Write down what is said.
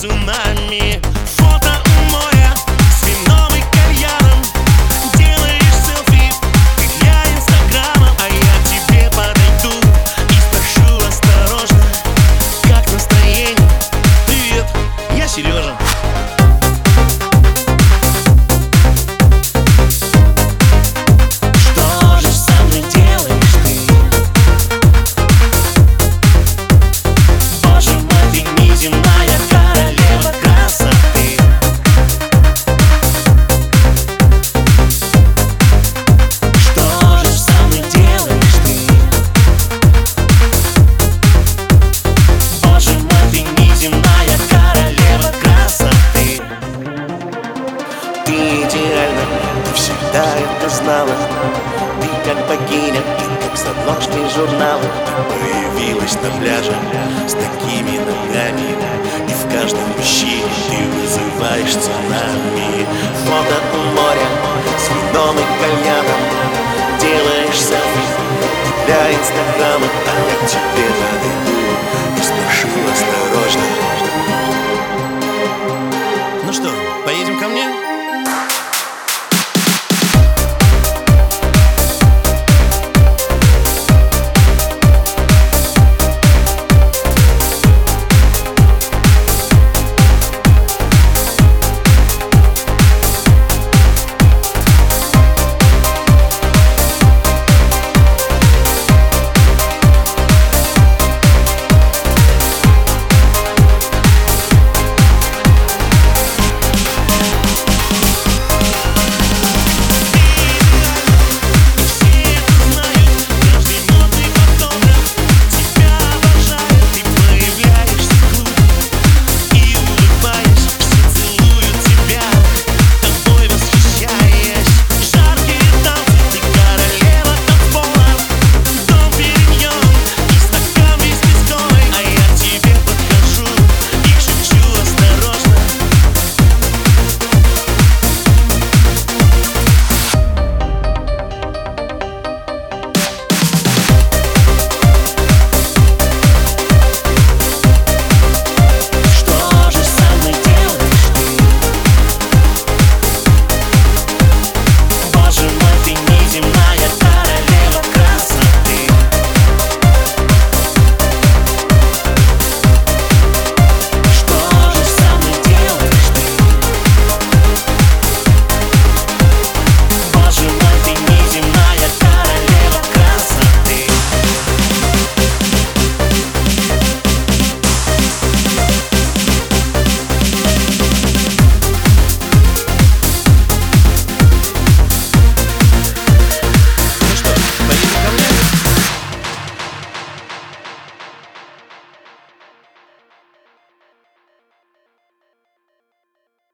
tonight знала. Ты как богиня, ты как с обложкой журнала. Ты появилась на пляже с такими ногами. И в каждом мужчине ты вызываешь цунами. Фото у моря с вином и кальяном. Делаешь селфи для инстаграма. А я тебе подойду и спрошу осторожно. Ну что, поедем ко мне?